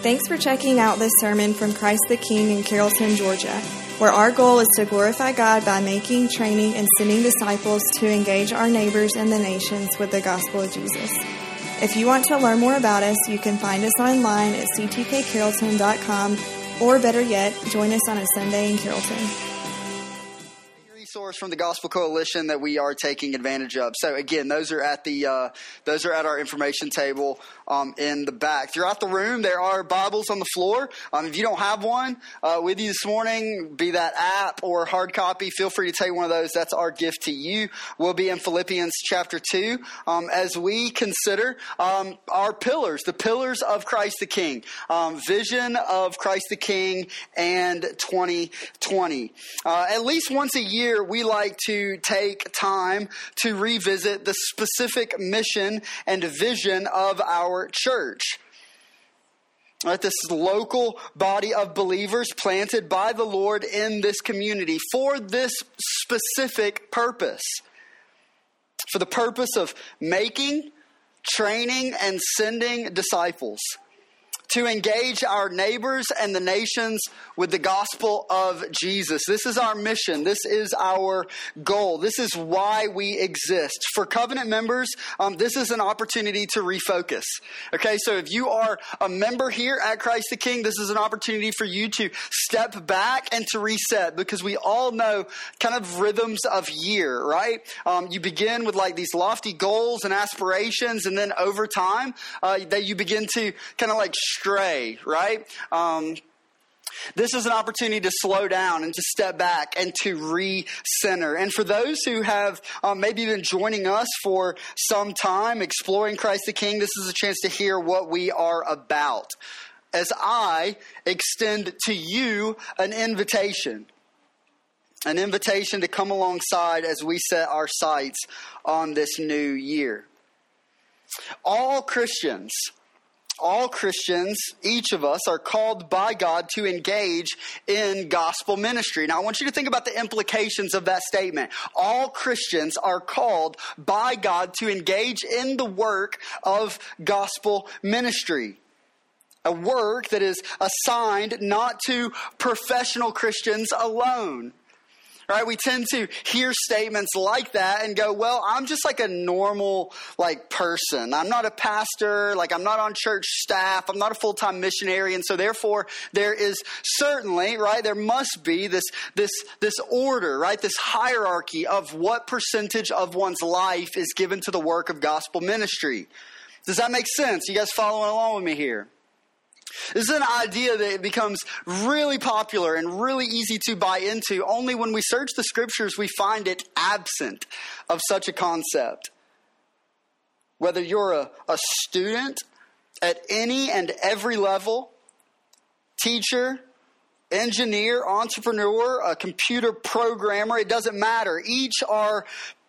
Thanks for checking out this sermon from Christ the King in Carrollton, Georgia, where our goal is to glorify God by making, training, and sending disciples to engage our neighbors and the nations with the gospel of Jesus. If you want to learn more about us, you can find us online at ctkcarrollton.com, or better yet, join us on a Sunday in Carrollton resource from the Gospel Coalition that we are taking advantage of. So again, those are at the uh, those are at our information table um, in the back. Throughout the room, there are Bibles on the floor. Um, if you don't have one uh, with you this morning, be that app or hard copy, feel free to take one of those. That's our gift to you. We'll be in Philippians chapter 2 um, as we consider um, our pillars, the pillars of Christ the King, um, vision of Christ the King and 2020. Uh, at least once a year, we like to take time to revisit the specific mission and vision of our church. Right, this local body of believers planted by the Lord in this community for this specific purpose. For the purpose of making, training, and sending disciples to engage our neighbors and the nations with the gospel of Jesus. This is our mission. This is our goal. This is why we exist. For covenant members, um, this is an opportunity to refocus. Okay, so if you are a member here at Christ the King, this is an opportunity for you to step back and to reset because we all know kind of rhythms of year, right? Um, you begin with like these lofty goals and aspirations, and then over time, uh, that you begin to kind of like stray, right? Um, this is an opportunity to slow down and to step back and to re-center. And for those who have um, maybe been joining us for some time, exploring Christ the King, this is a chance to hear what we are about. As I extend to you an invitation, an invitation to come alongside as we set our sights on this new year. All Christians all Christians, each of us, are called by God to engage in gospel ministry. Now, I want you to think about the implications of that statement. All Christians are called by God to engage in the work of gospel ministry. A work that is assigned not to professional Christians alone right? We tend to hear statements like that and go, well, I'm just like a normal, like, person. I'm not a pastor, like, I'm not on church staff, I'm not a full time missionary. And so, therefore, there is certainly, right, there must be this, this, this order, right, this hierarchy of what percentage of one's life is given to the work of gospel ministry. Does that make sense? You guys following along with me here? This is an idea that becomes really popular and really easy to buy into. Only when we search the scriptures, we find it absent of such a concept. Whether you're a, a student at any and every level, teacher, engineer, entrepreneur, a computer programmer, it doesn't matter. Each are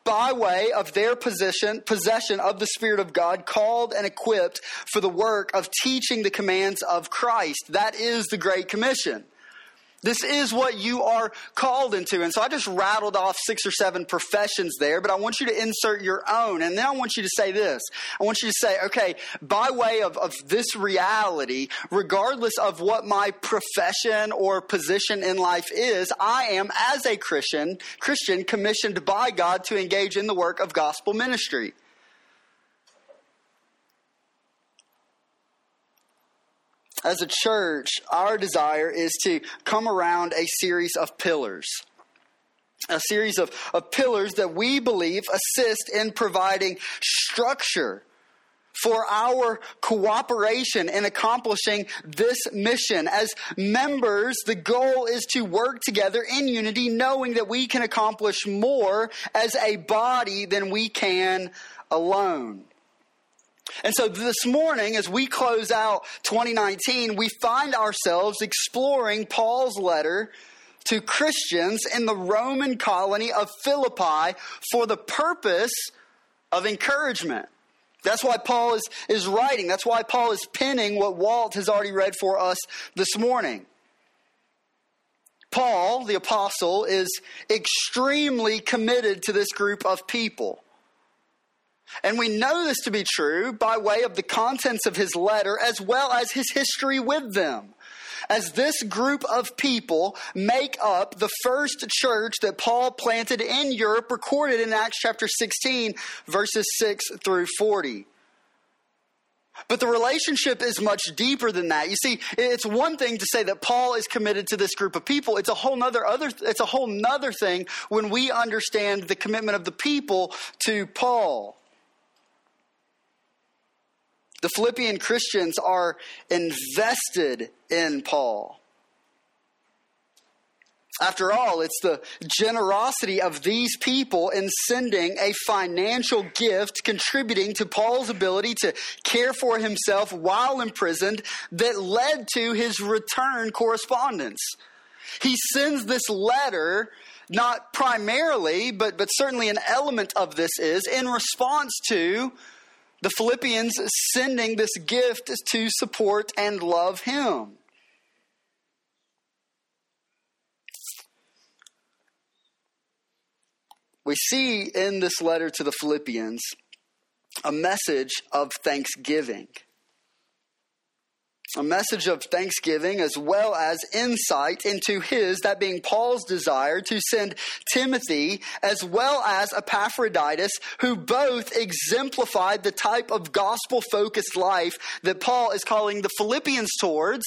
by way of their position, possession of the Spirit of God, called and equipped for the work of teaching the commands of Christ. That is the Great Commission. This is what you are called into. And so I just rattled off six or seven professions there, but I want you to insert your own. And then I want you to say this. I want you to say, okay, by way of, of this reality, regardless of what my profession or position in life is, I am, as a Christian, Christian, commissioned by God to engage in the work of gospel ministry. As a church, our desire is to come around a series of pillars. A series of, of pillars that we believe assist in providing structure for our cooperation in accomplishing this mission. As members, the goal is to work together in unity, knowing that we can accomplish more as a body than we can alone. And so this morning, as we close out 2019, we find ourselves exploring Paul's letter to Christians in the Roman colony of Philippi for the purpose of encouragement. That's why Paul is, is writing. That's why Paul is penning what Walt has already read for us this morning. Paul, the apostle, is extremely committed to this group of people. And we know this to be true by way of the contents of his letter as well as his history with them. As this group of people make up the first church that Paul planted in Europe, recorded in Acts chapter 16, verses 6 through 40. But the relationship is much deeper than that. You see, it's one thing to say that Paul is committed to this group of people. It's a whole nother other it's a whole nother thing when we understand the commitment of the people to Paul. The Philippian Christians are invested in Paul. After all, it's the generosity of these people in sending a financial gift contributing to Paul's ability to care for himself while imprisoned that led to his return correspondence. He sends this letter not primarily, but, but certainly an element of this is in response to the Philippians sending this gift to support and love him. We see in this letter to the Philippians a message of thanksgiving a message of thanksgiving as well as insight into his, that being Paul's desire to send Timothy as well as Epaphroditus, who both exemplified the type of gospel focused life that Paul is calling the Philippians towards.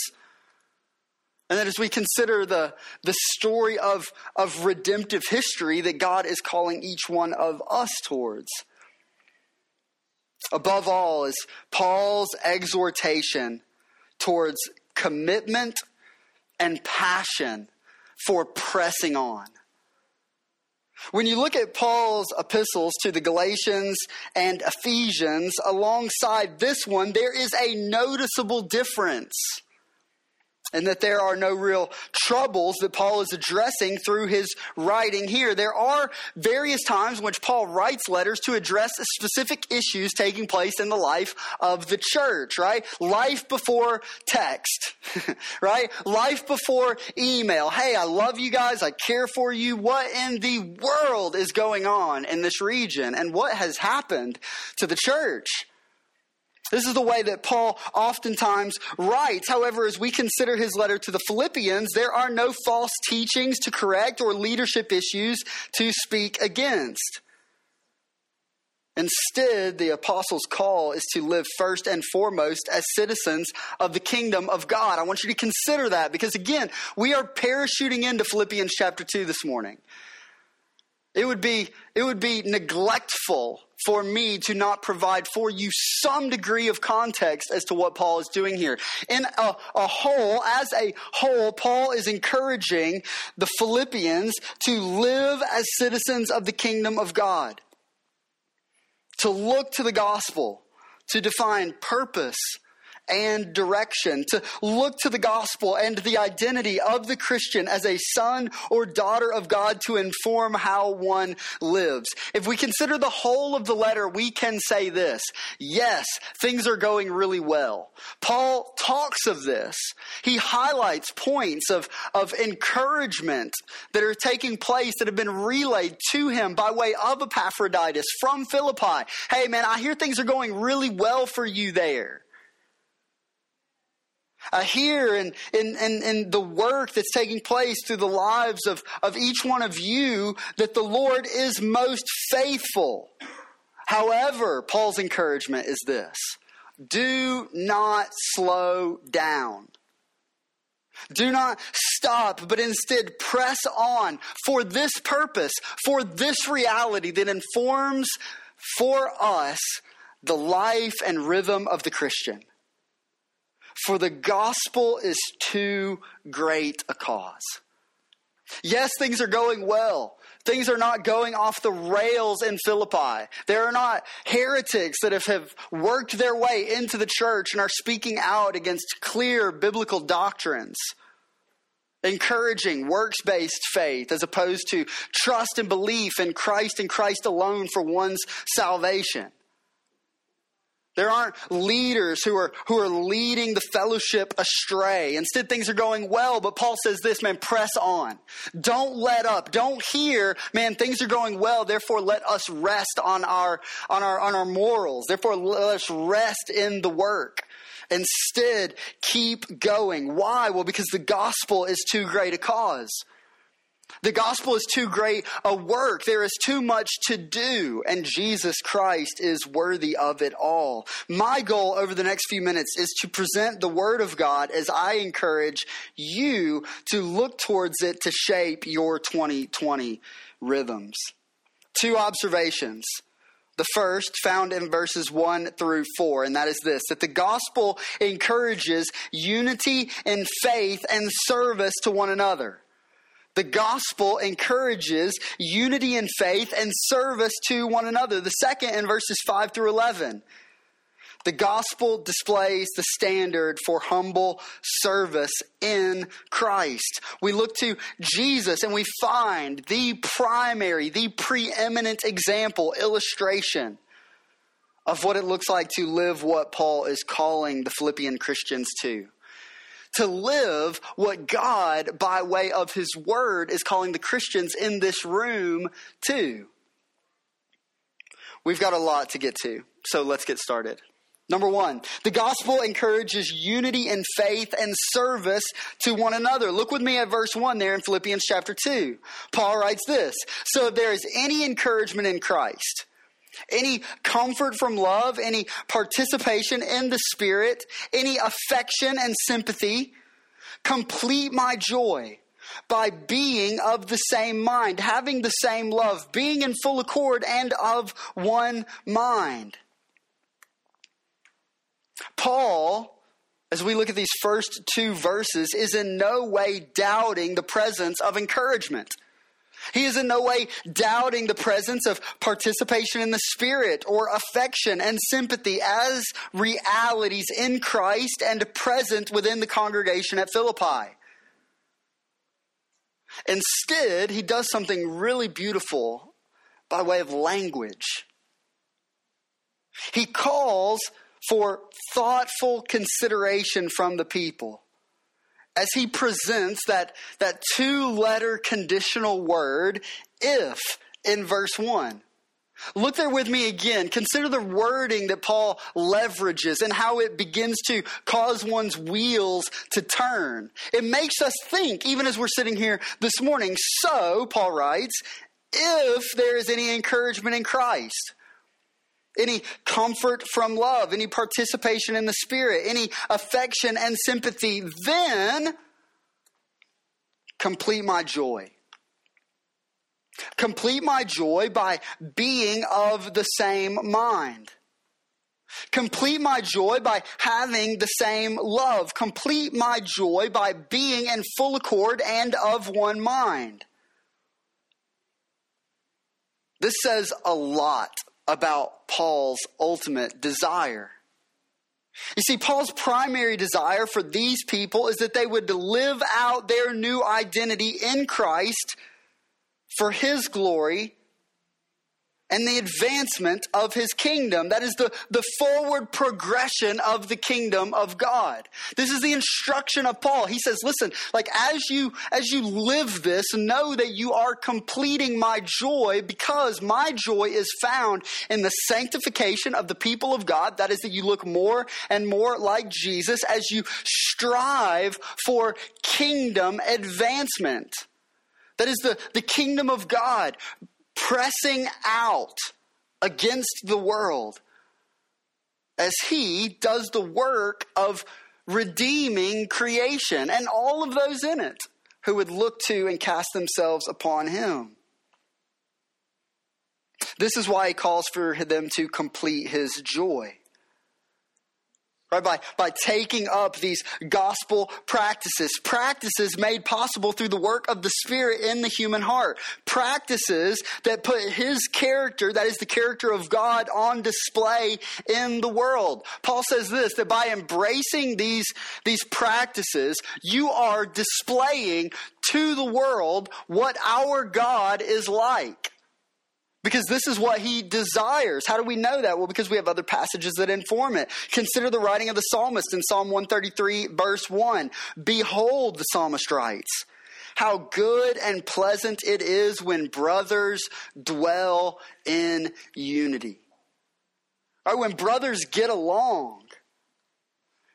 And then as we consider the, the story of, of redemptive history that God is calling each one of us towards. Above all is Paul's exhortation towards commitment and passion for pressing on. When you look at Paul's epistles to the Galatians and Ephesians alongside this one, there is a noticeable difference and that there are no real troubles that Paul is addressing through his writing here. There are various times in which Paul writes letters to address specific issues taking place in the life of the church, right? Life before text, right? Life before email. Hey, I love you guys. I care for you. What in the world is going on in this region and what has happened to the church? This is the way that Paul oftentimes writes. However, as we consider his letter to the Philippians, there are no false teachings to correct or leadership issues to speak against. Instead, the apostles' call is to live first and foremost as citizens of the kingdom of God. I want you to consider that because, again, we are parachuting into Philippians chapter 2 this morning. It would be, it would be neglectful for me to not provide for you some degree of context as to what Paul is doing here. In a, a whole, as a whole, Paul is encouraging the Philippians to live as citizens of the kingdom of God, to look to the gospel, to define purpose and direction, to look to the gospel and the identity of the Christian as a son or daughter of God to inform how one lives. If we consider the whole of the letter, we can say this yes, things are going really well. Paul talks of this. He highlights points of, of encouragement that are taking place that have been relayed to him by way of Epaphroditus from Philippi. Hey, man, I hear things are going really well for you there uh, here in, in, in, in the work that's taking place through the lives of, of each one of you that the Lord is most faithful. However, Paul's encouragement is this do not slow down. Do not stop, but instead press on for this purpose, for this reality that informs for us the life and rhythm of the Christian for the gospel is too great a cause. Yes, things are going well. Things are not going off the rails in Philippi. There are not heretics that have, worked their way into the church and are speaking out against clear biblical doctrines, encouraging works based faith as opposed to trust and belief in Christ and Christ alone for one's salvation. There aren't leaders who are, who are leading the fellowship astray. Instead, things are going well, but Paul says this, man, press on. Don't let up. Don't hear, man, things are going well, therefore let us rest on our, on our, on our morals. Therefore, let us rest in the work. Instead, keep going. Why? Well, because the gospel is too great a cause. The gospel is too great a work. There is too much to do, and Jesus Christ is worthy of it all. My goal over the next few minutes is to present the Word of God as I encourage you to look towards it to shape your 2020 rhythms. Two observations. The first found in verses 1 through 4, and that is this that the gospel encourages unity in faith and service to one another. The gospel encourages unity in faith and service to one another. The second in verses 5 through 11. The gospel displays the standard for humble service in Christ. We look to Jesus and we find the primary, the preeminent example, illustration of what it looks like to live what Paul is calling the Philippian Christians to to live what God, by way of His Word, is calling the Christians in this room to. We've got a lot to get to, so let's get started. Number one, the gospel encourages unity in faith and service to one another. Look with me at verse one there in Philippians chapter two. Paul writes this So if there is any encouragement in Christ, any comfort from love, any participation in the Spirit, any affection and sympathy. Complete my joy by being of the same mind, having the same love, being in full accord and of one mind. Paul, as we look at these first two verses, is in no way doubting the presence of encouragement. He is in no way doubting the presence of participation in the Spirit or affection and sympathy as realities in Christ and present within the congregation at Philippi. Instead, he does something really beautiful by way of language. He calls for thoughtful consideration from the people as he presents that, that two letter conditional word, if, in verse 1. Look there with me again. Consider the wording that Paul leverages and how it begins to cause one's wheels to turn. It makes us think, even as we're sitting here this morning. So, Paul writes, if there is any encouragement in Christ, any comfort from love, any participation in the Spirit, any affection and sympathy, then complete my joy. Complete my joy by being of the same mind. Complete my joy by having the same love. Complete my joy by being in full accord and of one mind. This says a lot about Paul's ultimate desire. You see, Paul's primary desire for these people is that they would live out their new identity in Christ for his glory and the advancement of his kingdom. That is the, the forward progression of the kingdom of God. This is the instruction of Paul. He says, listen, like as you, as you live this, know that you are completing my joy because my joy is found in the sanctification of the people of God. That is that you look more and more like Jesus as you strive for kingdom advancement. That is the, the kingdom of God pressing out against the world as he does the work of redeeming creation and all of those in it who would look to and cast themselves upon him. This is why he calls for them to complete his joy. Right, by, by taking up these gospel practices, practices made possible through the work of the Spirit in the human heart, practices that put His character, that is the character of God, on display in the world. Paul says this that by embracing these, these practices, you are displaying to the world what our God is like. Because this is what he desires. How do we know that? Well, because we have other passages that inform it. Consider the writing of the psalmist in Psalm 133, verse 1. Behold, the psalmist writes, how good and pleasant it is when brothers dwell in unity. Or when brothers get along.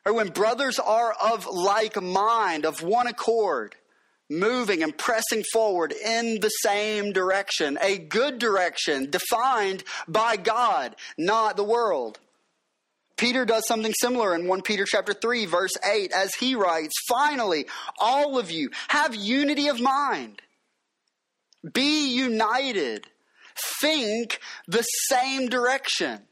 Or when brothers are of like mind, of one accord moving and pressing forward in the same direction, a good direction defined by God, not the world. Peter does something similar in 1 Peter chapter 3 verse 8 as he writes, "Finally, all of you have unity of mind. Be united. Think the same direction.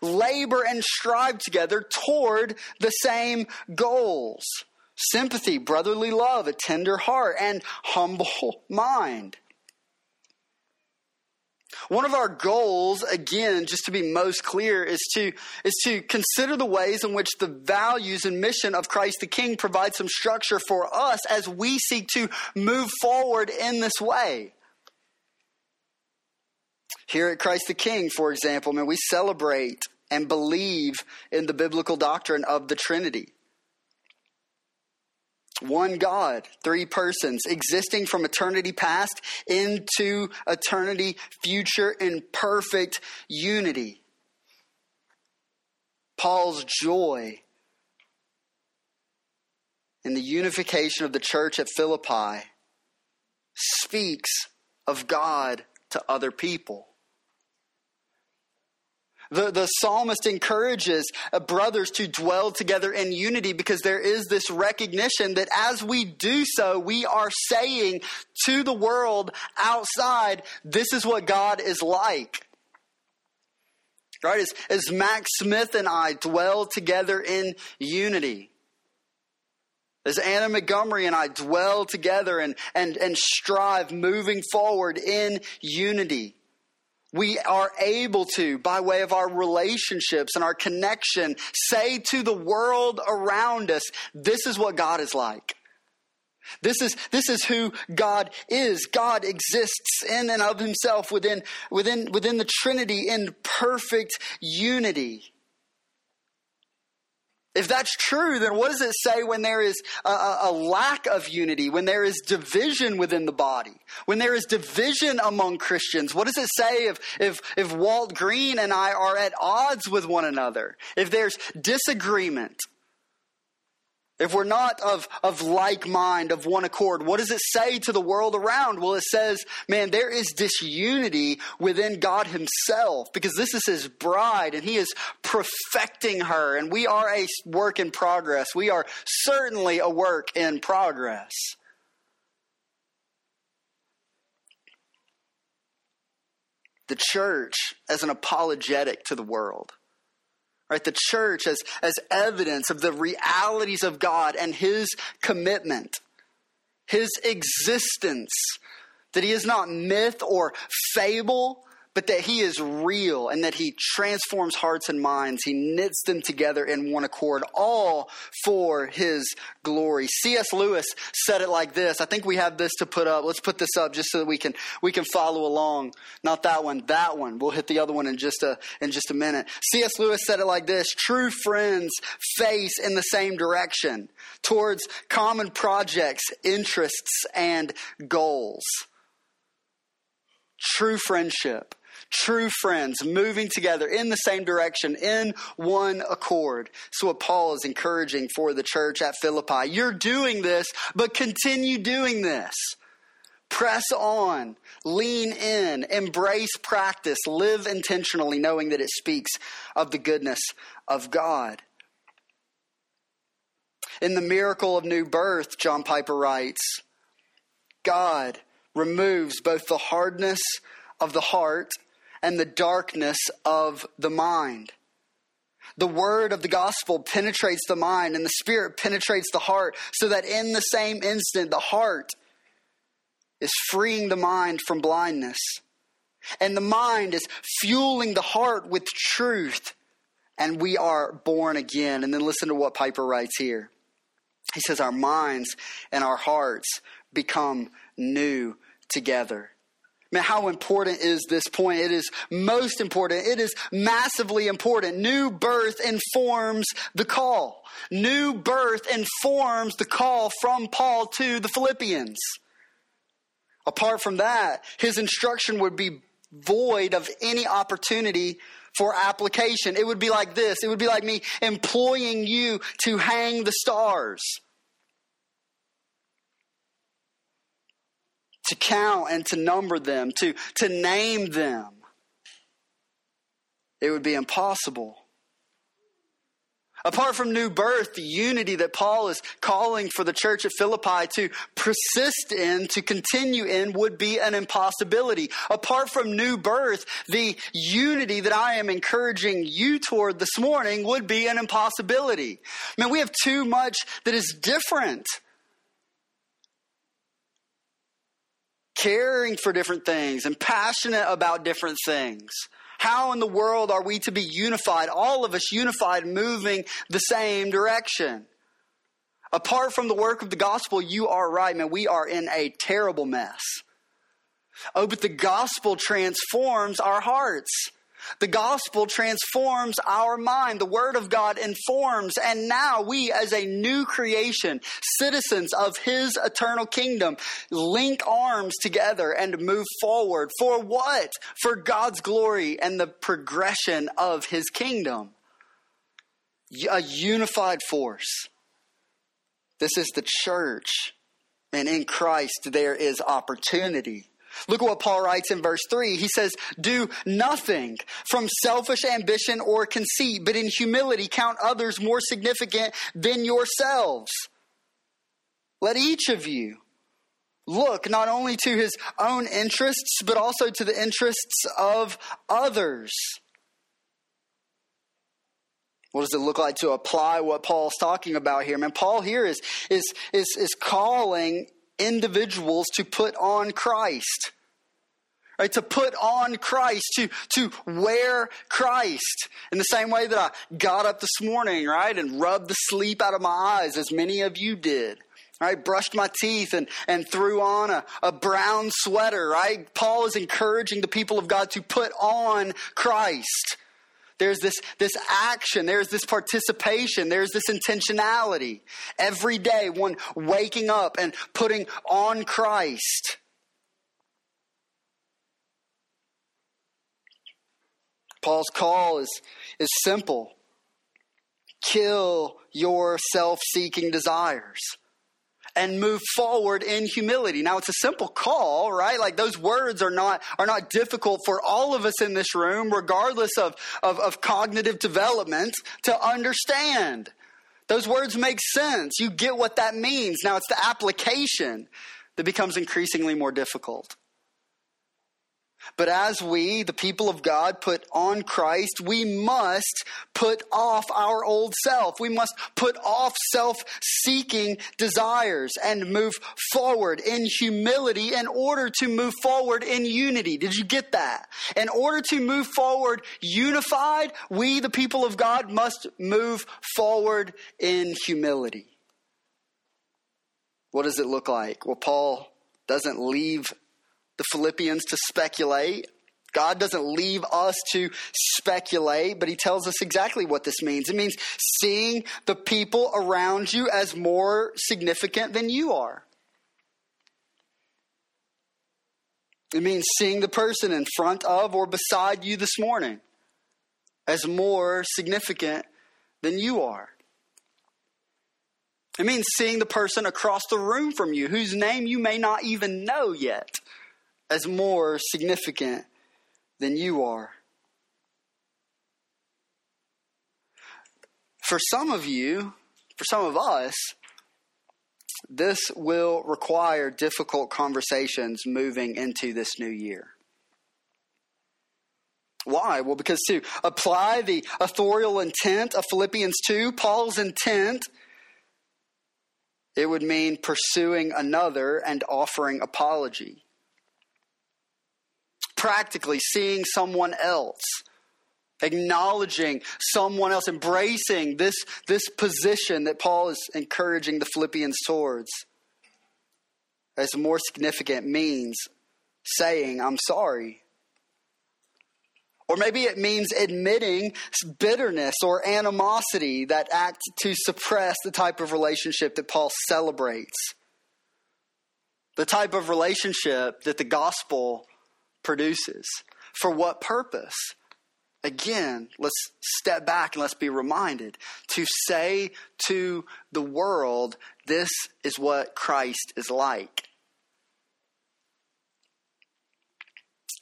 Labor and strive together toward the same goals." Sympathy, brotherly love, a tender heart, and humble mind. One of our goals, again, just to be most clear, is to, is to consider the ways in which the values and mission of Christ the King provide some structure for us as we seek to move forward in this way. Here at Christ the King, for example, man, we celebrate and believe in the biblical doctrine of the Trinity. One God, three persons, existing from eternity past into eternity future in perfect unity. Paul's joy in the unification of the church at Philippi speaks of God to other people. The, the psalmist encourages uh, brothers to dwell together in unity because there is this recognition that as we do so, we are saying to the world outside, this is what God is like. Right? As, as Max Smith and I dwell together in unity. As Anna Montgomery and I dwell together and, and, and strive moving forward in unity we are able to, by way of our relationships and our connection, say to the world around us, this is what God is like. This is, this is who God is. God exists in and of himself within, within, within the Trinity in perfect unity. If that's true, then what does it say when there is a, a, lack of unity, when there is division within the body, when there is division among Christians? What does it say if, if, if Walt Green and I are at odds with one another? If there's disagreement? If we're not of, of like mind, of one accord, what does it say to the world around? Well, it says, man, there is disunity within God Himself because this is His bride and He is perfecting her, and we are a work in progress. We are certainly a work in progress. The church as an apologetic to the world right? The church as, as evidence of the realities of god and his commitment his existence that he is not myth or fable but that he is real and that he transforms hearts and minds. He knits them together in one accord, all for his glory. C.S. Lewis said it like this. I think we have this to put up. Let's put this up just so that we can we can follow along. Not that one, that one. We'll hit the other one in just a in just a minute. C.S. Lewis said it like this: True friends face in the same direction towards common projects, interests, and goals. True friendship true friends moving together in the same direction in one accord. So what Paul is encouraging for the church at Philippi. You're doing this, but continue doing this. Press on, lean in, embrace practice, live intentionally, knowing that it speaks of the goodness of God. In the miracle of new birth, John Piper writes, God removes both the hardness of the heart and the darkness of the mind. The word of the gospel penetrates the mind and the spirit penetrates the heart so that in the same instant, the heart is freeing the mind from blindness. And the mind is fueling the heart with truth. And we are born again. And then listen to what Piper writes here. He says, Our minds and our hearts become new together. Man, how important is this point? It is most important. It is massively important. New birth informs the call. New birth informs the call from Paul to the Philippians. Apart from that, his instruction would be void of any opportunity for application. It would be like this it would be like me employing you to hang the stars. To count and to number them, to, to name them. It would be impossible. Apart from new birth, the unity that Paul is calling for the church at Philippi to persist in, to continue in, would be an impossibility. Apart from new birth, the unity that I am encouraging you toward this morning would be an impossibility. I mean, we have too much that is different. Caring for different things and passionate about different things. How in the world are we to be unified, all of us unified, moving the same direction? Apart from the work of the gospel, you are right, man. We are in a terrible mess. Oh, but the gospel transforms our hearts. The gospel transforms our mind. The word of God informs. And now we, as a new creation, citizens of his eternal kingdom, link arms together and move forward. For what? For God's glory and the progression of his kingdom. A unified force. This is the church. And in Christ, there is opportunity. Look at what Paul writes in verse 3. He says, Do nothing from selfish ambition or conceit, but in humility count others more significant than yourselves. Let each of you look not only to his own interests, but also to the interests of others. What does it look like to apply what Paul's talking about here? Man, Paul here is, is, is, is calling individuals to put on Christ. Right, to put on Christ, to, to wear Christ. In the same way that I got up this morning, right, and rubbed the sleep out of my eyes, as many of you did. Right, brushed my teeth and, and threw on a, a brown sweater, right? Paul is encouraging the people of God to put on Christ. There's this, this action, there's this participation, there's this intentionality. Every day, one waking up and putting on Christ. Paul's call is, is simple kill your self seeking desires and move forward in humility. Now it's a simple call, right? Like those words are not are not difficult for all of us in this room, regardless of, of, of cognitive development, to understand. Those words make sense. You get what that means. Now it's the application that becomes increasingly more difficult. But as we, the people of God, put on Christ, we must put off our old self. We must put off self seeking desires and move forward in humility in order to move forward in unity. Did you get that? In order to move forward unified, we, the people of God, must move forward in humility. What does it look like? Well, Paul doesn't leave the Philippians to speculate. God doesn't leave us to speculate, but He tells us exactly what this means. It means seeing the people around you as more significant than you are. It means seeing the person in front of or beside you this morning as more significant than you are. It means seeing the person across the room from you whose name you may not even know yet as more significant than you are. For some of you, for some of us, this will require difficult conversations moving into this new year. Why? Well, because to apply the authorial intent of Philippians 2, Paul's intent, it would mean pursuing another and offering apology practically seeing someone else acknowledging someone else, embracing this, this position that Paul is encouraging the Philippians towards as more significant means saying, I'm sorry. Or maybe it means admitting bitterness or animosity that act to suppress the type of relationship that Paul celebrates. The type of relationship that the gospel produces. For what purpose? Again, let's step back and let's be reminded to say to the world, this is what Christ is like.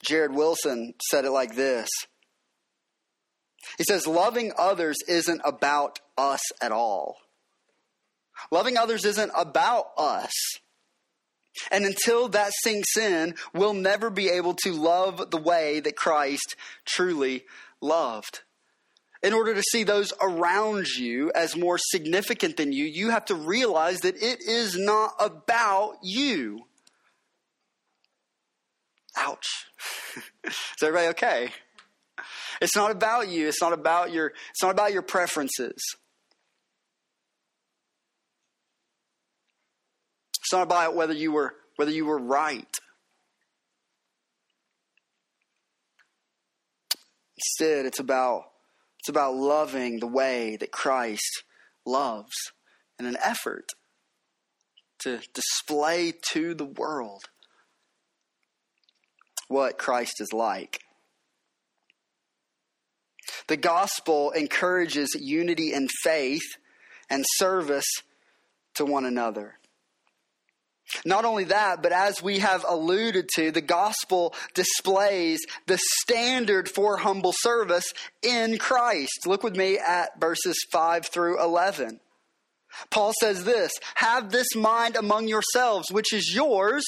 Jared Wilson said it like this He says, Loving others isn't about us at all. Loving others isn't about us. And until that sinks in, we'll never be able to love the way that Christ truly loved. In order to see those around you as more significant than you, you have to realize that it is not about you. Ouch. is everybody okay? It's not about you. It's not about your it's not about your preferences. It's not about whether you were whether you were right. Instead, it's about it's about loving the way that Christ loves in an effort to display to the world what Christ is like. The gospel encourages unity in faith and service to one another. Not only that, but as we have alluded to, the gospel displays the standard for humble service in Christ. Look with me at verses 5 through 11. Paul says this Have this mind among yourselves, which is yours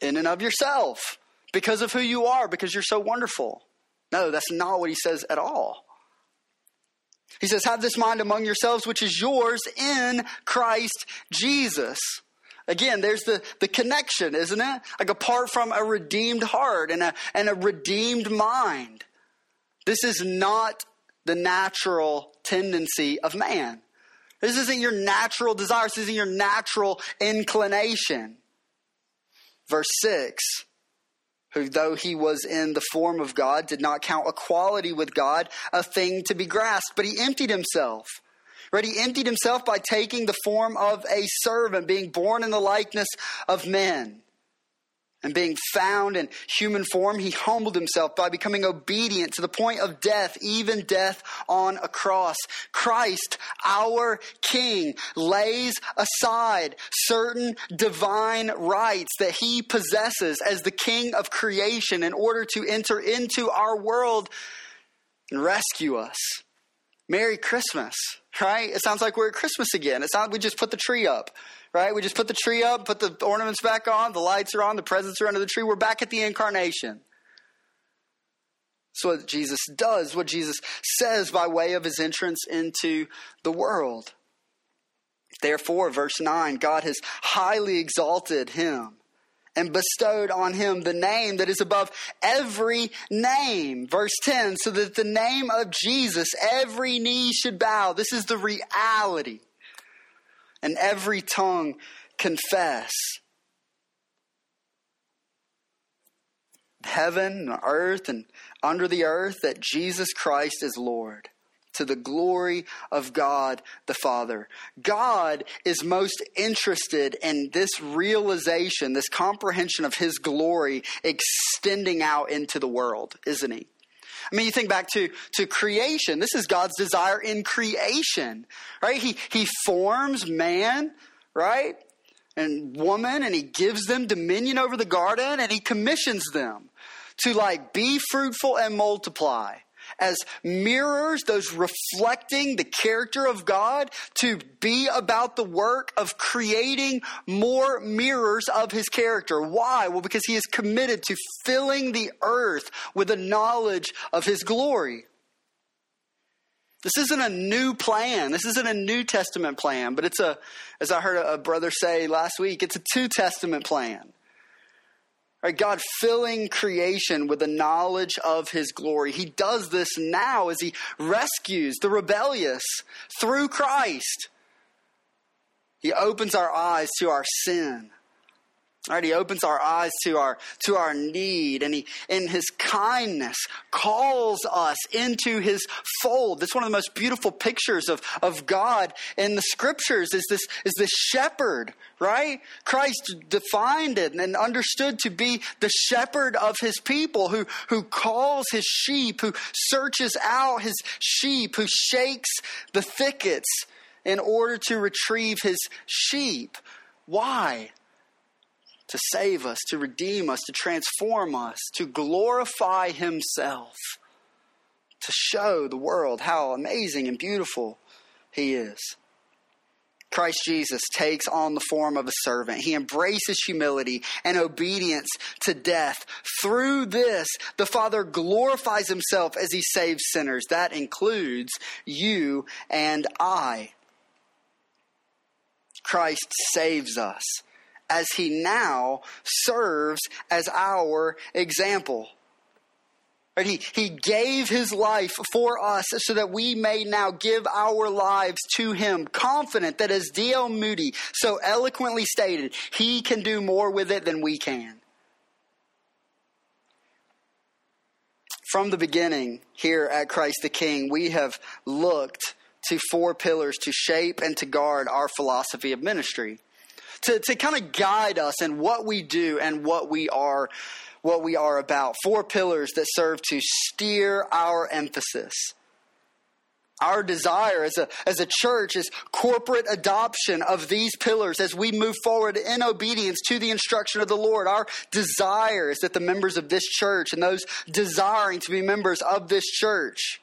in and of yourself, because of who you are, because you're so wonderful. No, that's not what he says at all. He says, Have this mind among yourselves, which is yours in Christ Jesus. Again, there's the, the connection, isn't it? Like apart from a redeemed heart and a, and a redeemed mind. This is not the natural tendency of man. This isn't your natural desire. This isn't your natural inclination. Verse 6 Who, though he was in the form of God, did not count equality with God a thing to be grasped, but he emptied himself Right? He emptied himself by taking the form of a servant, being born in the likeness of men. And being found in human form, he humbled himself by becoming obedient to the point of death, even death on a cross. Christ, our King, lays aside certain divine rights that he possesses as the King of creation in order to enter into our world and rescue us. Merry Christmas, right? It sounds like we're at Christmas again. It's not we just put the tree up, right? We just put the tree up, put the ornaments back on, the lights are on, the presents are under the tree. We're back at the incarnation. That's what Jesus does, what Jesus says by way of his entrance into the world. Therefore, verse 9, God has highly exalted him and bestowed on him the name that is above every name. Verse 10 so that the name of Jesus, every knee should bow. This is the reality. And every tongue confess. Heaven and earth and under the earth that Jesus Christ is Lord to the glory of God the Father. God is most interested in this realization, this comprehension of His glory extending out into the world, isn't He? I mean, you think back to, to creation. This is God's desire in creation, right? He, he forms man, right? And woman, and he gives them dominion over the garden, and he commissions them to like be fruitful and multiply as mirrors, those reflecting the character of God, to be about the work of creating more mirrors of his character. Why? Well, because he is committed to filling the earth with the knowledge of his glory. This isn't a new plan. This isn't a New Testament plan, but it's a, as I heard a brother say last week, it's a two Testament plan. Right, God filling creation with the knowledge of his glory. He does this now as he rescues the rebellious through Christ. He opens our eyes to our sin Right, he opens our eyes to our to our need, and he, in his kindness, calls us into his fold. That's one of the most beautiful pictures of, of God in the scriptures. Is this is this shepherd, right? Christ defined it and understood to be the shepherd of his people, who who calls his sheep, who searches out his sheep, who shakes the thickets in order to retrieve his sheep. Why? To save us, to redeem us, to transform us, to glorify Himself, to show the world how amazing and beautiful He is. Christ Jesus takes on the form of a servant. He embraces humility and obedience to death. Through this, the Father glorifies himself as he saves sinners. That includes you and I. Christ saves us as he now serves as our example. Right? He, he gave his life for us so that we may now give our lives to him, confident that as D.L. Moody so eloquently stated, he can do more with it than we can. From the beginning, here at Christ the King, we have looked to four pillars to shape and to guard our philosophy of ministry to, to kind of guide us in what we do and what we are what we are about. Four pillars that serve to steer our emphasis. Our desire as a, as a church is corporate adoption of these pillars as we move forward in obedience to the instruction of the Lord. Our desire is that the members of this church and those desiring to be members of this church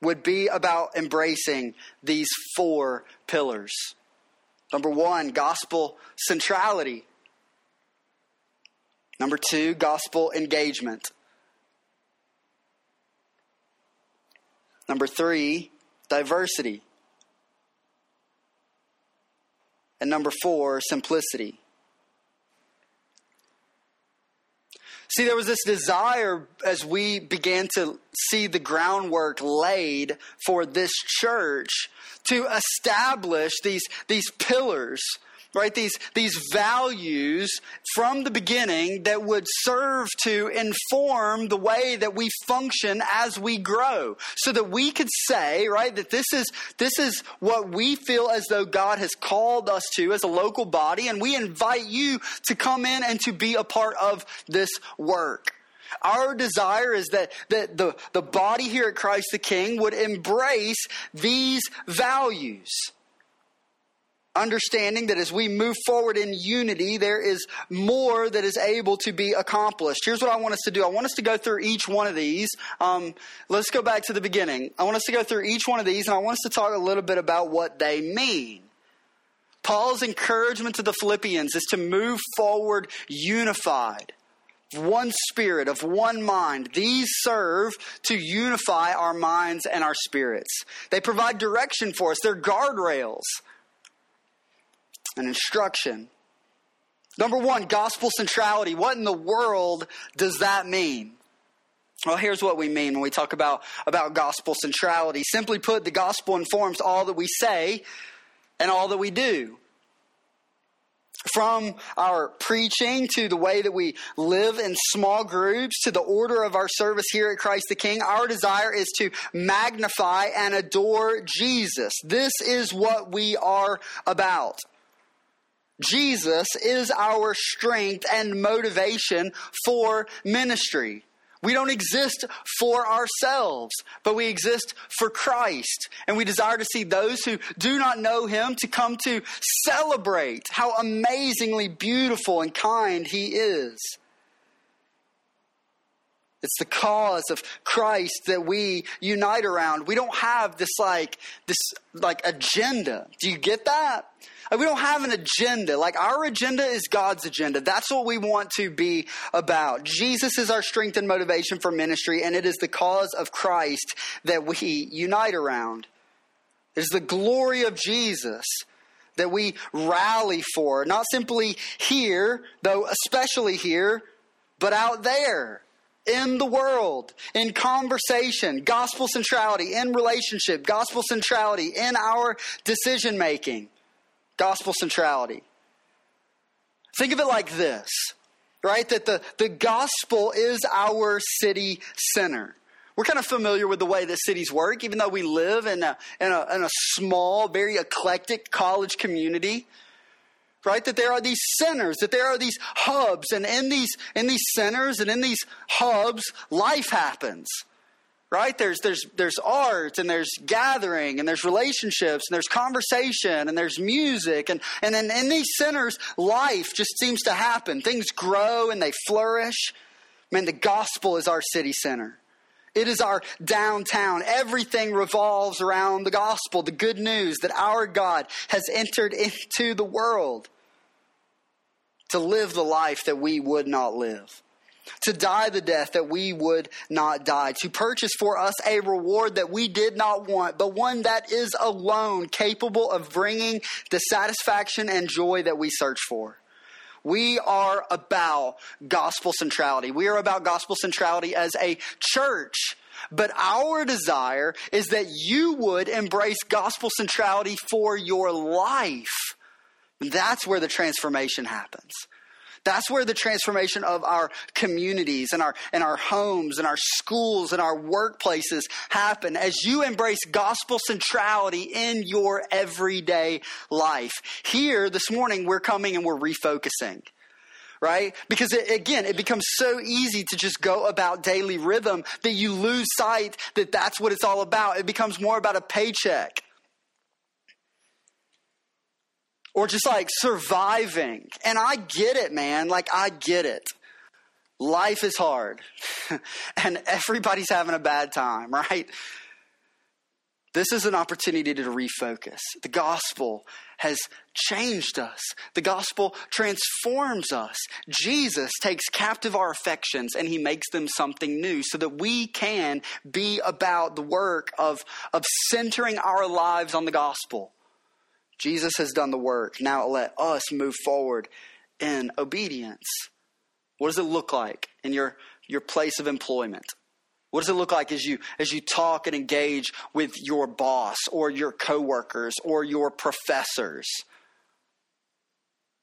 would be about embracing these four pillars. Number one, gospel centrality. Number two, gospel engagement. Number three, diversity. And number four, simplicity. See, there was this desire as we began to see the groundwork laid for this church to establish these, these pillars right? These these values from the beginning that would serve to inform the way that we function as we grow. So that we could say right that this is this is what we feel as though God has called us to as a local body. And we invite you to come in and to be a part of this work. Our desire is that, that the, the body here at Christ the King would embrace these values understanding that as we move forward in unity, there is more that is able to be accomplished. Here's what I want us to do I want us to go through each one of these. Um, let's go back to the beginning. I want us to go through each one of these, and I want us to talk a little bit about what they mean. Paul's encouragement to the Philippians is to move forward unified one spirit, of one mind. These serve to unify our minds and our spirits. They provide direction for us, they're guardrails and instruction. Number one, gospel centrality. What in the world does that mean? Well, here's what we mean when we talk about, about gospel centrality. Simply put, the gospel informs all that we say and all that we do. From our preaching to the way that we live in small groups to the order of our service here at Christ the King, our desire is to magnify and adore Jesus. This is what we are about. Jesus is our strength and motivation for ministry. We don't exist for ourselves, but we exist for Christ. And we desire to see those who do not know Him to come to celebrate how amazingly beautiful and kind He is. It's the cause of Christ that we unite around. We don't have this like this like agenda. Do you get that? We don't have an agenda. Like our agenda is God's agenda. That's what we want to be about. Jesus is our strength and motivation for ministry, and it is the cause of Christ that we unite around. It is the glory of Jesus that we rally for, not simply here, though especially here, but out there in the world, in conversation, gospel centrality, in relationship, gospel centrality, in our decision making gospel centrality. Think of it like this, right? That the, the gospel is our city center. We're kind of familiar with the way that cities work, even though we live in a, in a, in a small, very eclectic college community right that there are these centers that there are these hubs and in these in these centers and in these hubs life happens right? There's there's there's art and there's gathering and there's relationships and there's conversation and there's music. And and in, in these centers life just seems to happen. Things grow and they flourish. Man the gospel is our city center. It is our downtown. Everything revolves around the gospel, the good news that our God has entered into the world to live the life that we would not live, to die the death that we would not die, to purchase for us a reward that we did not want, but one that is alone capable of bringing the satisfaction and joy that we search for. We are about gospel centrality. We are about gospel centrality as a church. But our desire is that you would embrace gospel centrality for your life. That's where the transformation happens. That's where the transformation of our communities and our, and our homes and our schools and our workplaces happen as you embrace gospel centrality in your everyday life. Here this morning, we're coming and we're refocusing right? Because it, again, it becomes so easy to just go about daily rhythm that you lose sight that that's what it's all about. It becomes more about a paycheck or just like surviving. And I get it, man. Like, I get it. Life is hard, and everybody's having a bad time, right? This is an opportunity to refocus. The gospel has changed us. The gospel transforms us. Jesus takes captive our affections and he makes them something new so that we can be about the work of, of centering our lives on the gospel. Jesus has done the work. Now let us move forward in obedience. What does it look like in your, your place of employment? What does it look like as you as you talk and engage with your boss or your coworkers or your professors?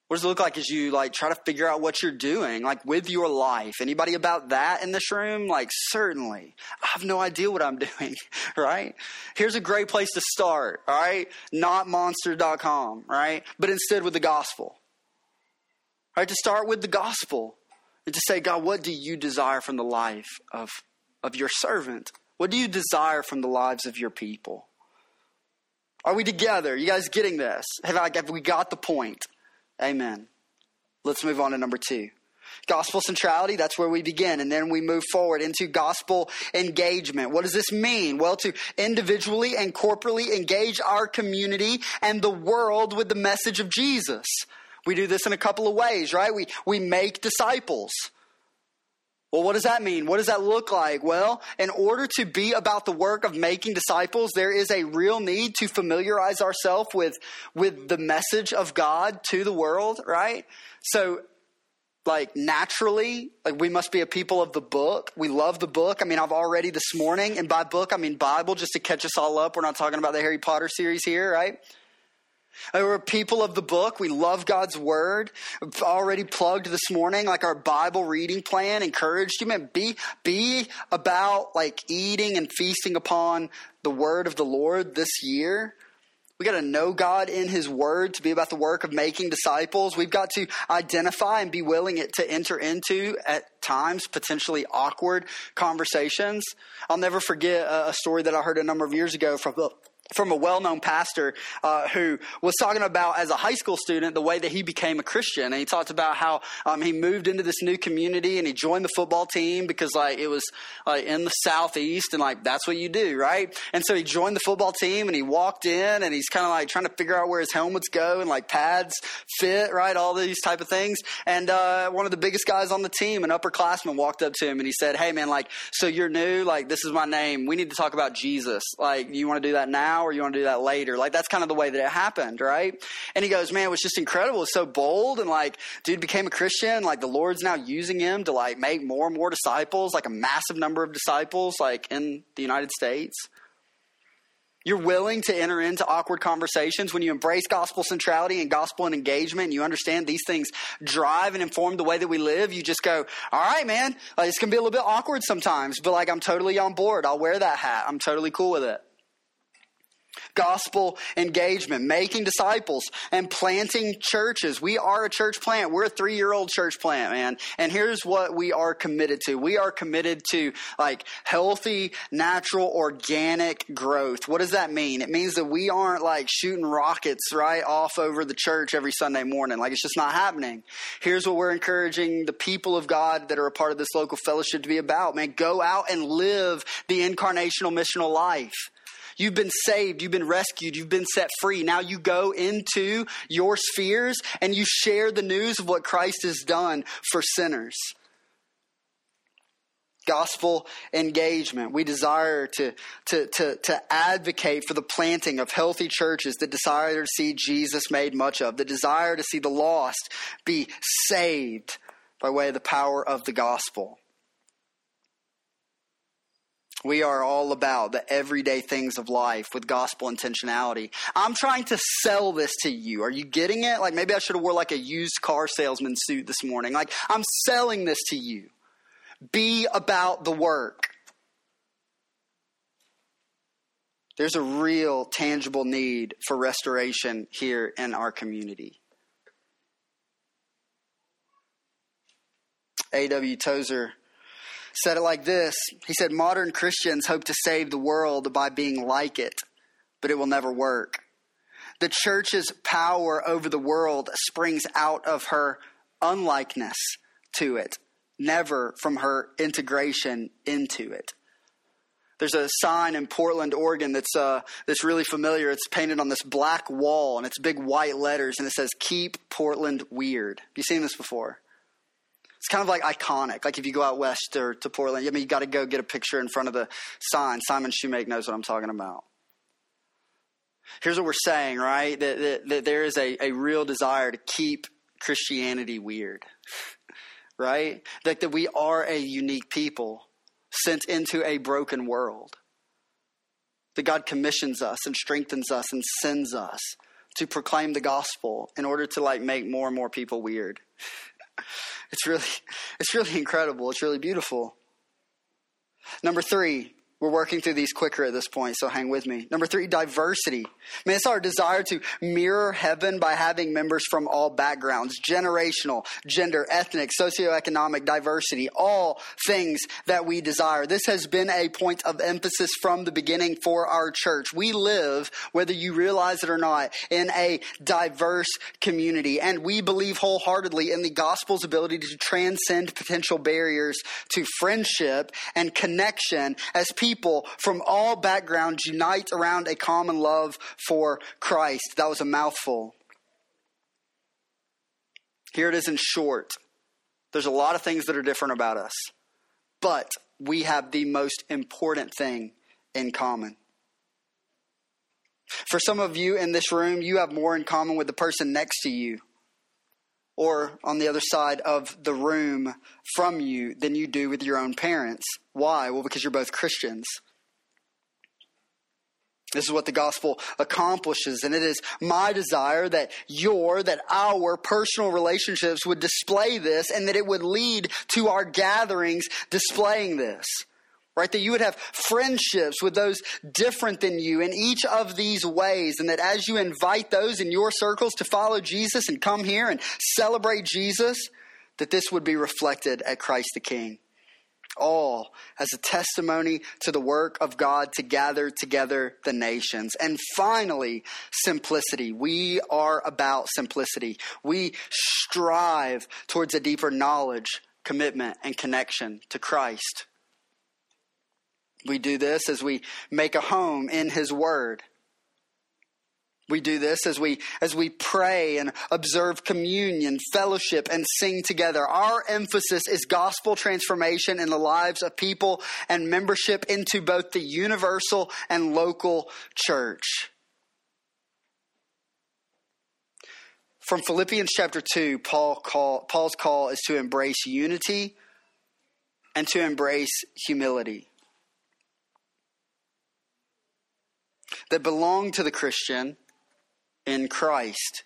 What does it look like as you like try to figure out what you're doing, like with your life? Anybody about that in this room? Like certainly. I have no idea what I'm doing, right? Here's a great place to start, all right? Not monster.com, right? But instead with the gospel. Right? To start with the gospel and to say, God, what do you desire from the life of of your servant? What do you desire from the lives of your people? Are we together? You guys getting this? Have, I, have we got the point? Amen. Let's move on to number two. Gospel centrality, that's where we begin. And then we move forward into gospel engagement. What does this mean? Well, to individually and corporately engage our community and the world with the message of Jesus. We do this in a couple of ways, right? We, we make disciples. Well, what does that mean? What does that look like? Well, in order to be about the work of making disciples, there is a real need to familiarize ourselves with, with the message of God to the world, right? So, like naturally, like we must be a people of the book. We love the book. I mean, I've already this morning, and by book, I mean Bible, just to catch us all up. We're not talking about the Harry Potter series here, right? We're people of the book. We love God's word. Already plugged this morning, like our Bible reading plan, encouraged you, man, be, be about like eating and feasting upon the word of the Lord this year. We got to know God in His Word to be about the work of making disciples. We've got to identify and be willing to enter into, at times, potentially awkward conversations. I'll never forget a story that I heard a number of years ago from from a well-known pastor uh, who was talking about as a high school student the way that he became a christian. And he talked about how um, he moved into this new community and he joined the football team because like it was like in the southeast and like that's what you do right? And so he joined the football team and he walked in and he's kind of like trying to figure out where his helmets go and like pads fit right? All these type of things. And uh, one of the biggest guys on the team an upperclassman walked up to him and he said hey man like so you're new? Like this is my name. We need to talk about jesus. Like you want to do that now now or you want to do that later? Like that's kind of the way that it happened, right? And he goes, man, it was just incredible. It's so bold. And like, dude became a Christian. Like the Lord's now using him to like make more and more disciples, like a massive number of disciples, like in the United States. You're willing to enter into awkward conversations when you embrace gospel centrality and gospel and engagement. And you understand these things drive and inform the way that we live. You just go, all right, man, like, it's going to be a little bit awkward sometimes, but like I'm totally on board. I'll wear that hat. I'm totally cool with it gospel engagement, making disciples, and planting churches. We are a church plant. We're a three year old church plant, man. And here's what we are committed to we are committed to like healthy, natural, organic growth. What does that mean? It means that we aren't like shooting rockets right off over the church every Sunday morning. Like it's just not happening. Here's what we're encouraging the people of God that are a part of this local fellowship to be about. Man, go out and live the incarnational missional life. You've been saved, you've been rescued, you've been set free. Now you go into your spheres and you share the news of what Christ has done for sinners. Gospel engagement. We desire to, to, to, to advocate for the planting of healthy churches that desire to see Jesus made much of, the desire to see the lost be saved by way of the power of the gospel. We are all about the everyday things of life with gospel intentionality. I'm trying to sell this to you. Are you getting it? Like maybe I should have wore like a used car salesman suit this morning. Like I'm selling this to you. Be about the work. There's a real tangible need for restoration here in our community. A.W. Tozer said it like this He said, Modern Christians hope to save the world by being like it, but it will never work. The church's power over the world springs out of her unlikeness to it, never from her integration into it. There's a sign in Portland, Oregon that's uh, that's really familiar. It's painted on this black wall and it's big white letters and it says "Keep Portland Weird." Have you seen this before? It's kind of like iconic. Like if you go out west or to Portland, I mean, you got to go get a picture in front of the sign. Simon Shoemake knows what I'm talking about. Here's what we're saying, right? That, that, that there is a, a real desire to keep Christianity weird, right? That, that we are a unique people sent into a broken world. That God commissions us and strengthens us and sends us to proclaim the gospel in order to like make more and more people weird. It's really, it's really incredible. It's really beautiful. Number three, we're working through these quicker at this point, so hang with me. Number three, diversity. I mean, it's our desire to mirror heaven by having members from all backgrounds generational, gender, ethnic, socioeconomic diversity, all things that we desire. This has been a point of emphasis from the beginning for our church. We live, whether you realize it or not, in a diverse community, and we believe wholeheartedly in the gospel's ability to transcend potential barriers to friendship and connection as people people from all backgrounds unite around a common love for Christ. That was a mouthful. Here it is in short. There's a lot of things that are different about us, but we have the most important thing in common. For some of you in this room, you have more in common with the person next to you or on the other side of the room from you than you do with your own parents. Why? Well, because you're both Christians. This is what the gospel accomplishes. And it is my desire that your, that our personal relationships would display this and that it would lead to our gatherings displaying this right? That you would have friendships with those different than you in each of these ways. And that as you invite those in your circles to follow Jesus and come here and celebrate Jesus, that this would be reflected at Christ the King. All as a testimony to the work of God to gather together the nations. And finally, simplicity. We are about simplicity. We strive towards a deeper knowledge, commitment, and connection to Christ. We do this as we make a home in His Word. We do this as we as we pray and observe communion, fellowship and sing together. Our emphasis is gospel transformation in the lives of people and membership into both the universal and local church. From Philippians chapter 2, Paul call, Paul's call is to embrace unity and to embrace humility. That belong to the Christian in Christ.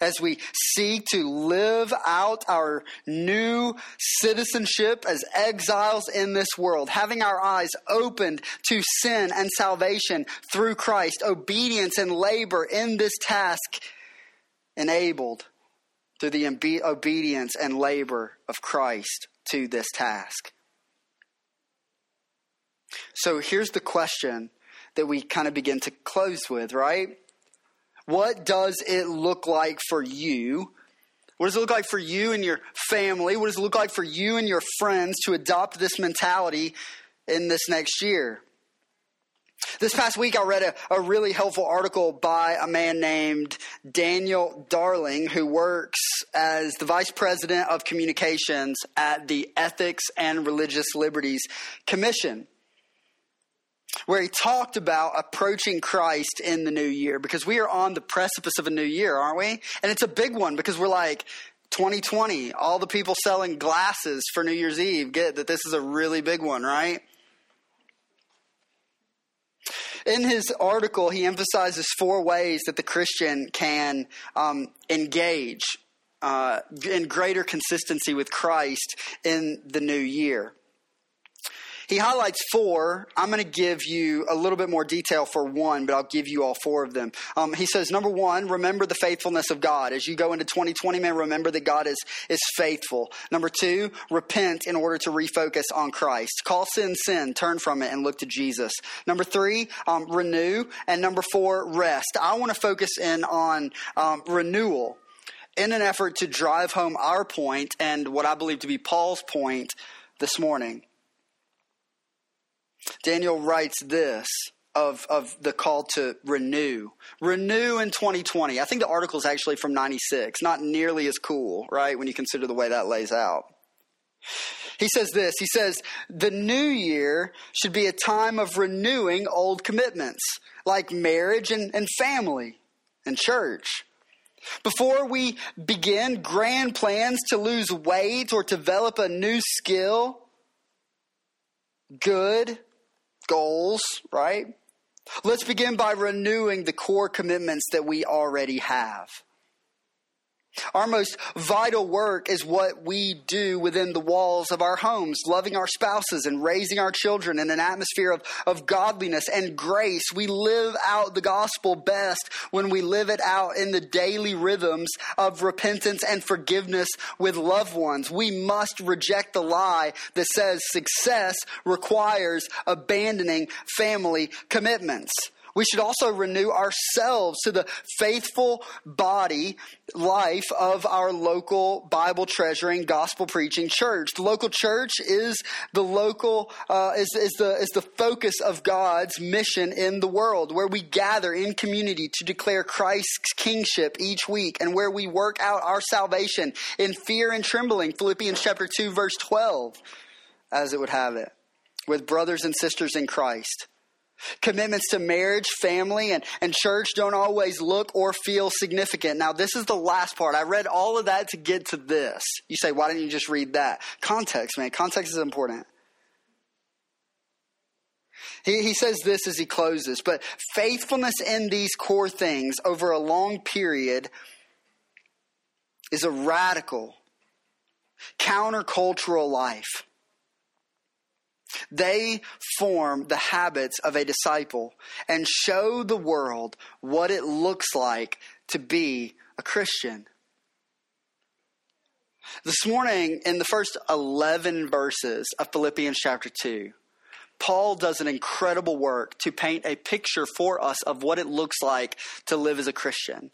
As we seek to live out our new citizenship as exiles in this world, having our eyes opened to sin and salvation through Christ, obedience and labor in this task enabled through the obedience and labor of Christ to this task. So here's the question that we kind of begin to close with, right? What does it look like for you? What does it look like for you and your family? What does it look like for you and your friends to adopt this mentality in this next year? This past week, I read a, a, really helpful article by a man named Daniel Darling, who works as the Vice President of Communications at the Ethics and Religious Liberties Commission where he talked about approaching Christ in the new year because we are on the precipice of a new year, aren't we? And it's a big one because we're like, 2020, all the people selling glasses for New Year's Eve get that this is a really big one, right? In his article, he emphasizes four ways that the Christian can um, engage uh, in greater consistency with Christ in the new year. He highlights four. I'm going to give you a little bit more detail for one, but I'll give you all four of them. Um, he says, number one, remember the faithfulness of God. As you go into 2020, man, remember that God is, is faithful. Number two, repent in order to refocus on Christ. Call sin sin, turn from it, and look to Jesus. Number three, um, renew. And number four, rest. I want to focus in on um, renewal in an effort to drive home our point and what I believe to be Paul's point this morning. Daniel writes this of, of the call to renew. Renew in 2020. I think the article is actually from 96. Not nearly as cool, right, when you consider the way that lays out. He says this He says, the new year should be a time of renewing old commitments like marriage and, and family and church. Before we begin grand plans to lose weight or develop a new skill, good, goals, right? Let's begin by renewing the core commitments that we already have. Our most vital work is what we do within the walls of our homes, loving our spouses and raising our children in an atmosphere of, of godliness and grace. We live out the gospel best when we live it out in the daily rhythms of repentance and forgiveness with loved ones. We must reject the lie that says success requires abandoning family commitments. We should also renew ourselves to the faithful body life of our local Bible treasuring, gospel preaching church. The local church is the local uh, is, is the is the focus of God's mission in the world, where we gather in community to declare Christ's kingship each week, and where we work out our salvation in fear and trembling. Philippians chapter two, verse twelve, as it would have it, with brothers and sisters in Christ. Commitments to marriage, family, and, and church don't always look or feel significant. Now, this is the last part. I read all of that to get to this. You say, why didn't you just read that? Context, man. Context is important. He, he says this as he closes, but faithfulness in these core things over a long period is a radical, countercultural life. They form the habits of a disciple and show the world what it looks like to be a Christian. This morning, in the first 11 verses of Philippians chapter 2, Paul does an incredible work to paint a picture for us of what it looks like to live as a Christian,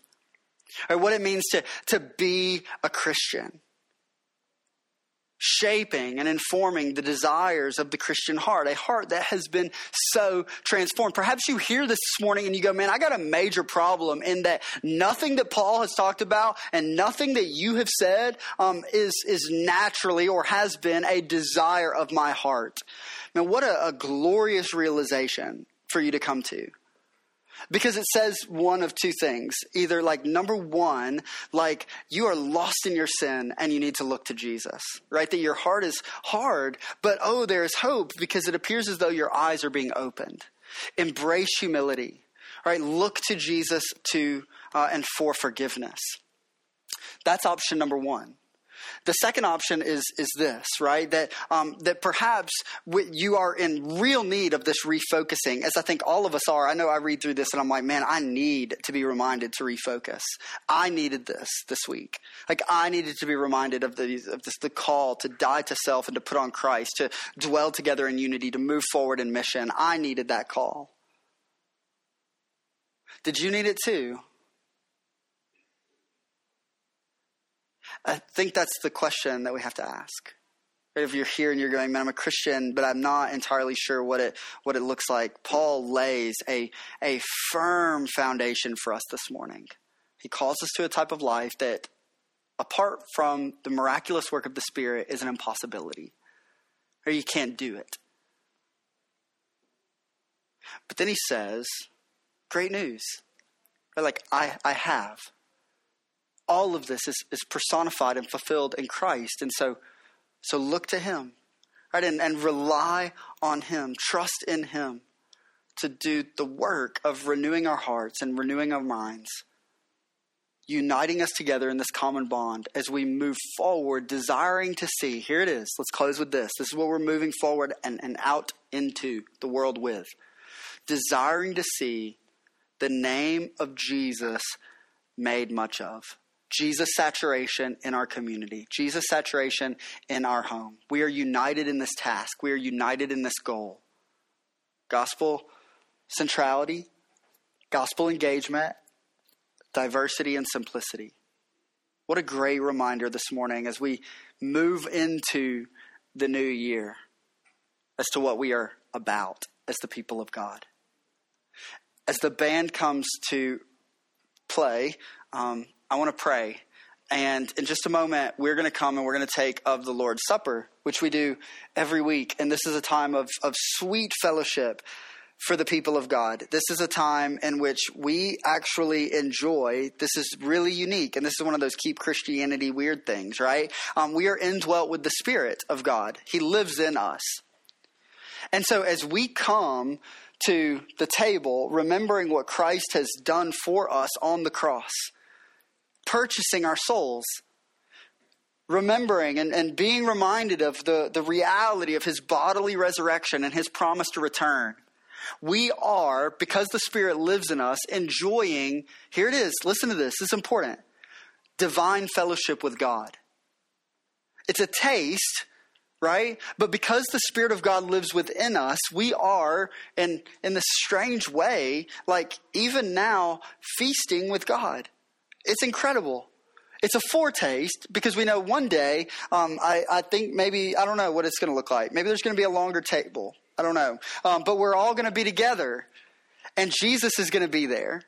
or what it means to, to be a Christian shaping and informing the desires of the Christian heart, a heart that has been so transformed. Perhaps you hear this this morning and you go, man, I got a major problem in that nothing that Paul has talked about and nothing that you have said um, is, is naturally or has been a desire of my heart. Man, what a, a glorious realization for you to come to. Because it says one of two things. Either, like, number one, like, you are lost in your sin and you need to look to Jesus, right? That your heart is hard, but oh, there is hope because it appears as though your eyes are being opened. Embrace humility. Right? Look to Jesus to uh, and for forgiveness. That's option number one. The second option is is this, right? That um, that perhaps you are in real need of this refocusing, as I think all of us are. I know I read through this and I'm like, man, I need to be reminded to refocus. I needed this this week. Like I needed to be reminded of the of this the call to die to self and to put on Christ, to dwell together in unity, to move forward in mission. I needed that call. Did you need it too? I think that's the question that we have to ask. If you're here and you're going, man, I'm a Christian, but I'm not entirely sure what it what it looks like. Paul lays a a firm foundation for us this morning. He calls us to a type of life that, apart from the miraculous work of the Spirit, is an impossibility, or you can't do it. But then he says, "Great news! Like I, I have." All of this is, is personified and fulfilled in Christ. And so, so look to Him, right? And, and rely on Him, trust in Him to do the work of renewing our hearts and renewing our minds, uniting us together in this common bond as we move forward, desiring to see. Here it is. Let's close with this. This is what we're moving forward and, and out into the world with. Desiring to see the name of Jesus made much of. Jesus saturation in our community, Jesus saturation in our home. We are united in this task, we are united in this goal. Gospel centrality, gospel engagement, diversity, and simplicity. What a great reminder this morning as we move into the new year as to what we are about as the people of God. As the band comes to play, um, I want to pray. And in just a moment, we're going to come and we're going to take of the Lord's Supper, which we do every week. And this is a time of, of sweet fellowship for the people of God. This is a time in which we actually enjoy. This is really unique. And this is one of those keep Christianity weird things, right? Um, we are indwelt with the Spirit of God, He lives in us. And so as we come to the table, remembering what Christ has done for us on the cross, purchasing our souls. Remembering and, and being reminded of the, the reality of his bodily resurrection and his promise to return. We are, because the Spirit lives in us, enjoying, here it is, listen to this, is important divine fellowship with God. It's a taste, right? But because the Spirit of God lives within us, we are, in, in this strange way, like even now, feasting with God. It's incredible. It's a foretaste because we know one day, um, I, I, think maybe, I don't know what it's going to look like. Maybe there's going to be a longer table. I don't know. Um, but we're all going to be together and Jesus is going to be there,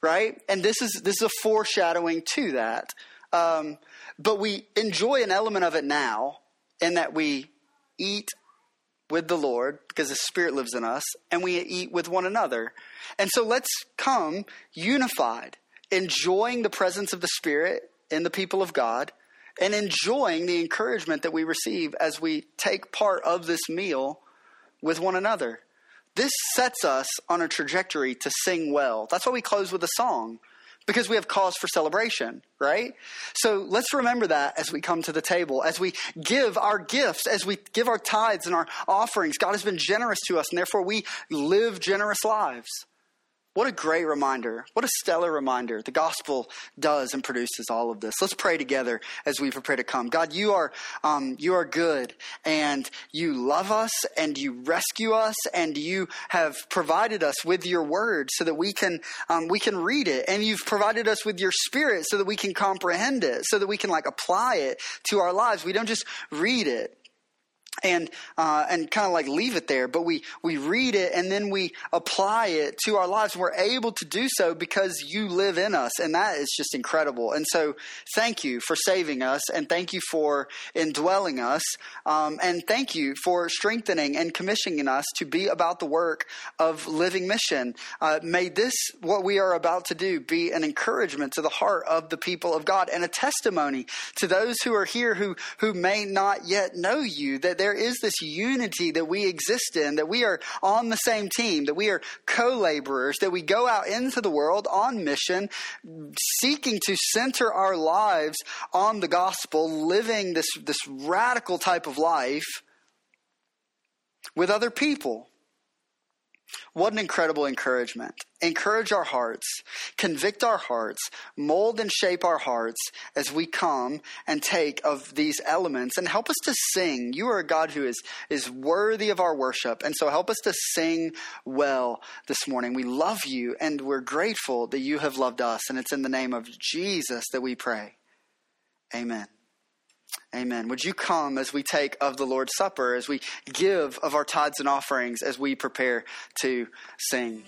right? And this is, this is a foreshadowing to that. Um, but we enjoy an element of it now in that we eat with the Lord because the Spirit lives in us and we eat with one another. And so let's come unified enjoying the presence of the Spirit in the people of God and enjoying the encouragement that we receive as we take part of this meal with one another. This sets us on a trajectory to sing well. That's why we close with a song, because we have cause for celebration, right? So let's remember that as we come to the table, as we give our gifts, as we give our tithes and our offerings. God has been generous to us, and therefore we live generous lives. What a great reminder. What a stellar reminder. The gospel does and produces all of this. Let's pray together as we prepare to come. God, you are, um, you are good and you love us and you rescue us and you have provided us with your word so that we can, um, we can read it. And you've provided us with your spirit so that we can comprehend it, so that we can like apply it to our lives. We don't just read it and uh, and kind of like leave it there, but we we read it and then we apply it to our lives. We're able to do so because you live in us, and that is just incredible. And so, thank you for saving us, and thank you for indwelling us, um, and thank you for strengthening and commissioning us to be about the work of living mission. Uh, may this what we are about to do be an encouragement to the heart of the people of God and a testimony to those who are here who who may not yet know you that there is this unity that we exist in, that we are on the same team, that we are co laborers, that we go out into the world on mission, seeking to center our lives on the gospel, living this, this radical type of life with other people. What an incredible encouragement. Encourage our hearts, convict our hearts, mold and shape our hearts as we come and take of these elements and help us to sing. You are a God who is, is worthy of our worship. And so help us to sing well this morning. We love you and we're grateful that you have loved us. And it's in the name of Jesus that we pray. Amen. Amen. Would you come as we take of the Lord's Supper, as we give of our tithes and offerings, as we prepare to sing?